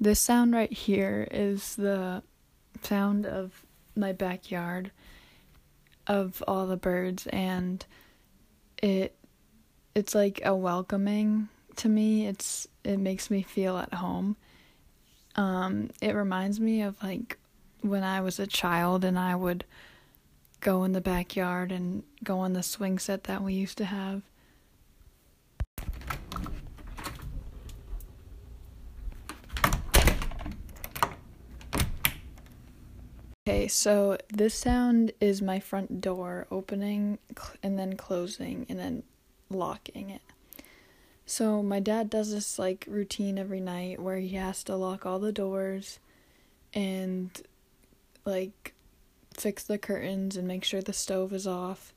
this sound right here is the sound of my backyard of all the birds and it it's like a welcoming to me. It's it makes me feel at home. Um it reminds me of like when I was a child and I would go in the backyard and go on the swing set that we used to have. Okay, so this sound is my front door opening and then closing and then locking it. So my dad does this like routine every night where he has to lock all the doors and like fix the curtains and make sure the stove is off.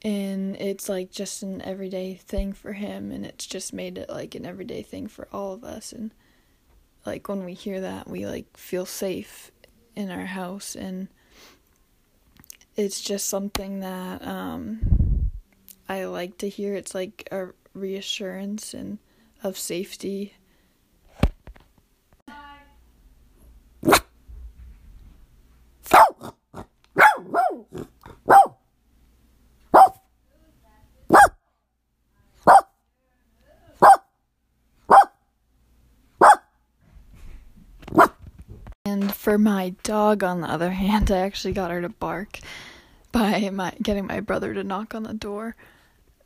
And it's like just an everyday thing for him and it's just made it like an everyday thing for all of us and like when we hear that we like feel safe in our house and it's just something that um, I like to hear. It's like a reassurance and of safety. And for my dog, on the other hand, I actually got her to bark by my getting my brother to knock on the door.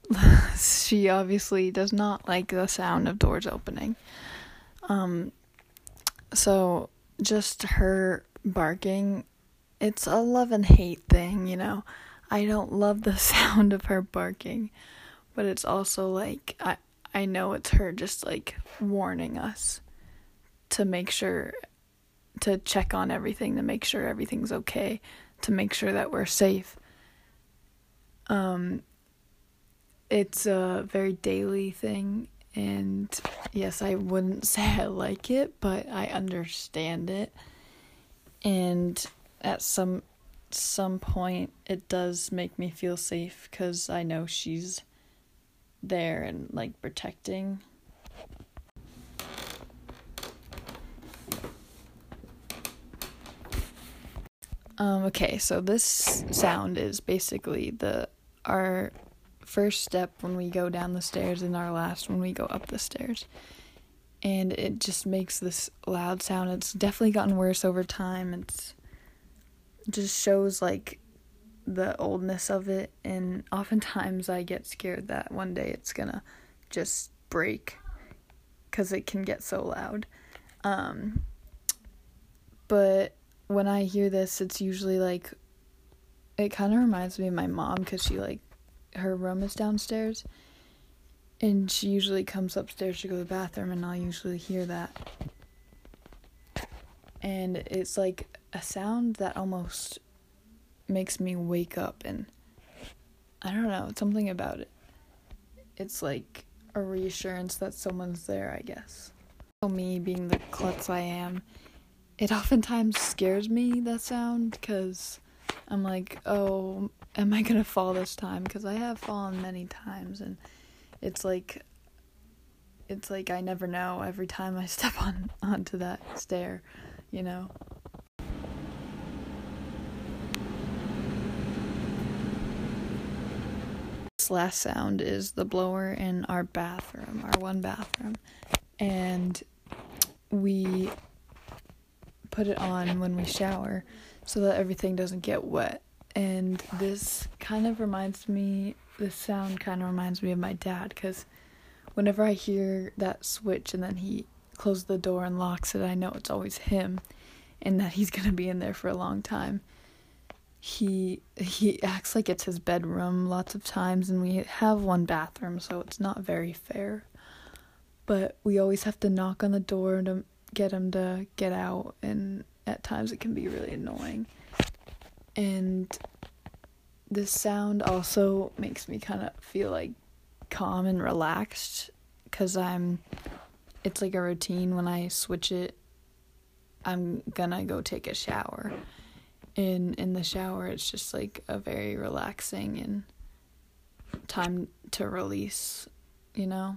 she obviously does not like the sound of doors opening. Um, so just her barking, it's a love and hate thing, you know. I don't love the sound of her barking, but it's also like I I know it's her just like warning us to make sure to check on everything to make sure everything's okay, to make sure that we're safe. Um, it's a very daily thing, and yes, I wouldn't say I like it, but I understand it. And at some some point, it does make me feel safe because I know she's there and like protecting Um, okay, so this sound is basically the our first step when we go down the stairs and our last when we go up the stairs. And it just makes this loud sound. It's definitely gotten worse over time. It's it just shows like the oldness of it and oftentimes I get scared that one day it's going to just break cuz it can get so loud. Um but when I hear this, it's usually like it kind of reminds me of my mom because she like her room is downstairs, and she usually comes upstairs to go to the bathroom, and I'll usually hear that, and it's like a sound that almost makes me wake up, and I don't know, something about it. It's like a reassurance that someone's there, I guess. Me being the klutz I am it oftentimes scares me that sound because I'm like, oh, am I gonna fall this time? Because I have fallen many times, and it's like, it's like I never know every time I step on onto that stair, you know. This last sound is the blower in our bathroom, our one bathroom, and we put it on when we shower so that everything doesn't get wet. And this kind of reminds me, this sound kind of reminds me of my dad because whenever I hear that switch and then he closes the door and locks it, I know it's always him and that he's going to be in there for a long time. He he acts like it's his bedroom lots of times and we have one bathroom so it's not very fair. But we always have to knock on the door to get him to get out and at times it can be really annoying. And this sound also makes me kind of feel like calm and relaxed cuz I'm it's like a routine when I switch it I'm gonna go take a shower. In in the shower it's just like a very relaxing and time to release, you know?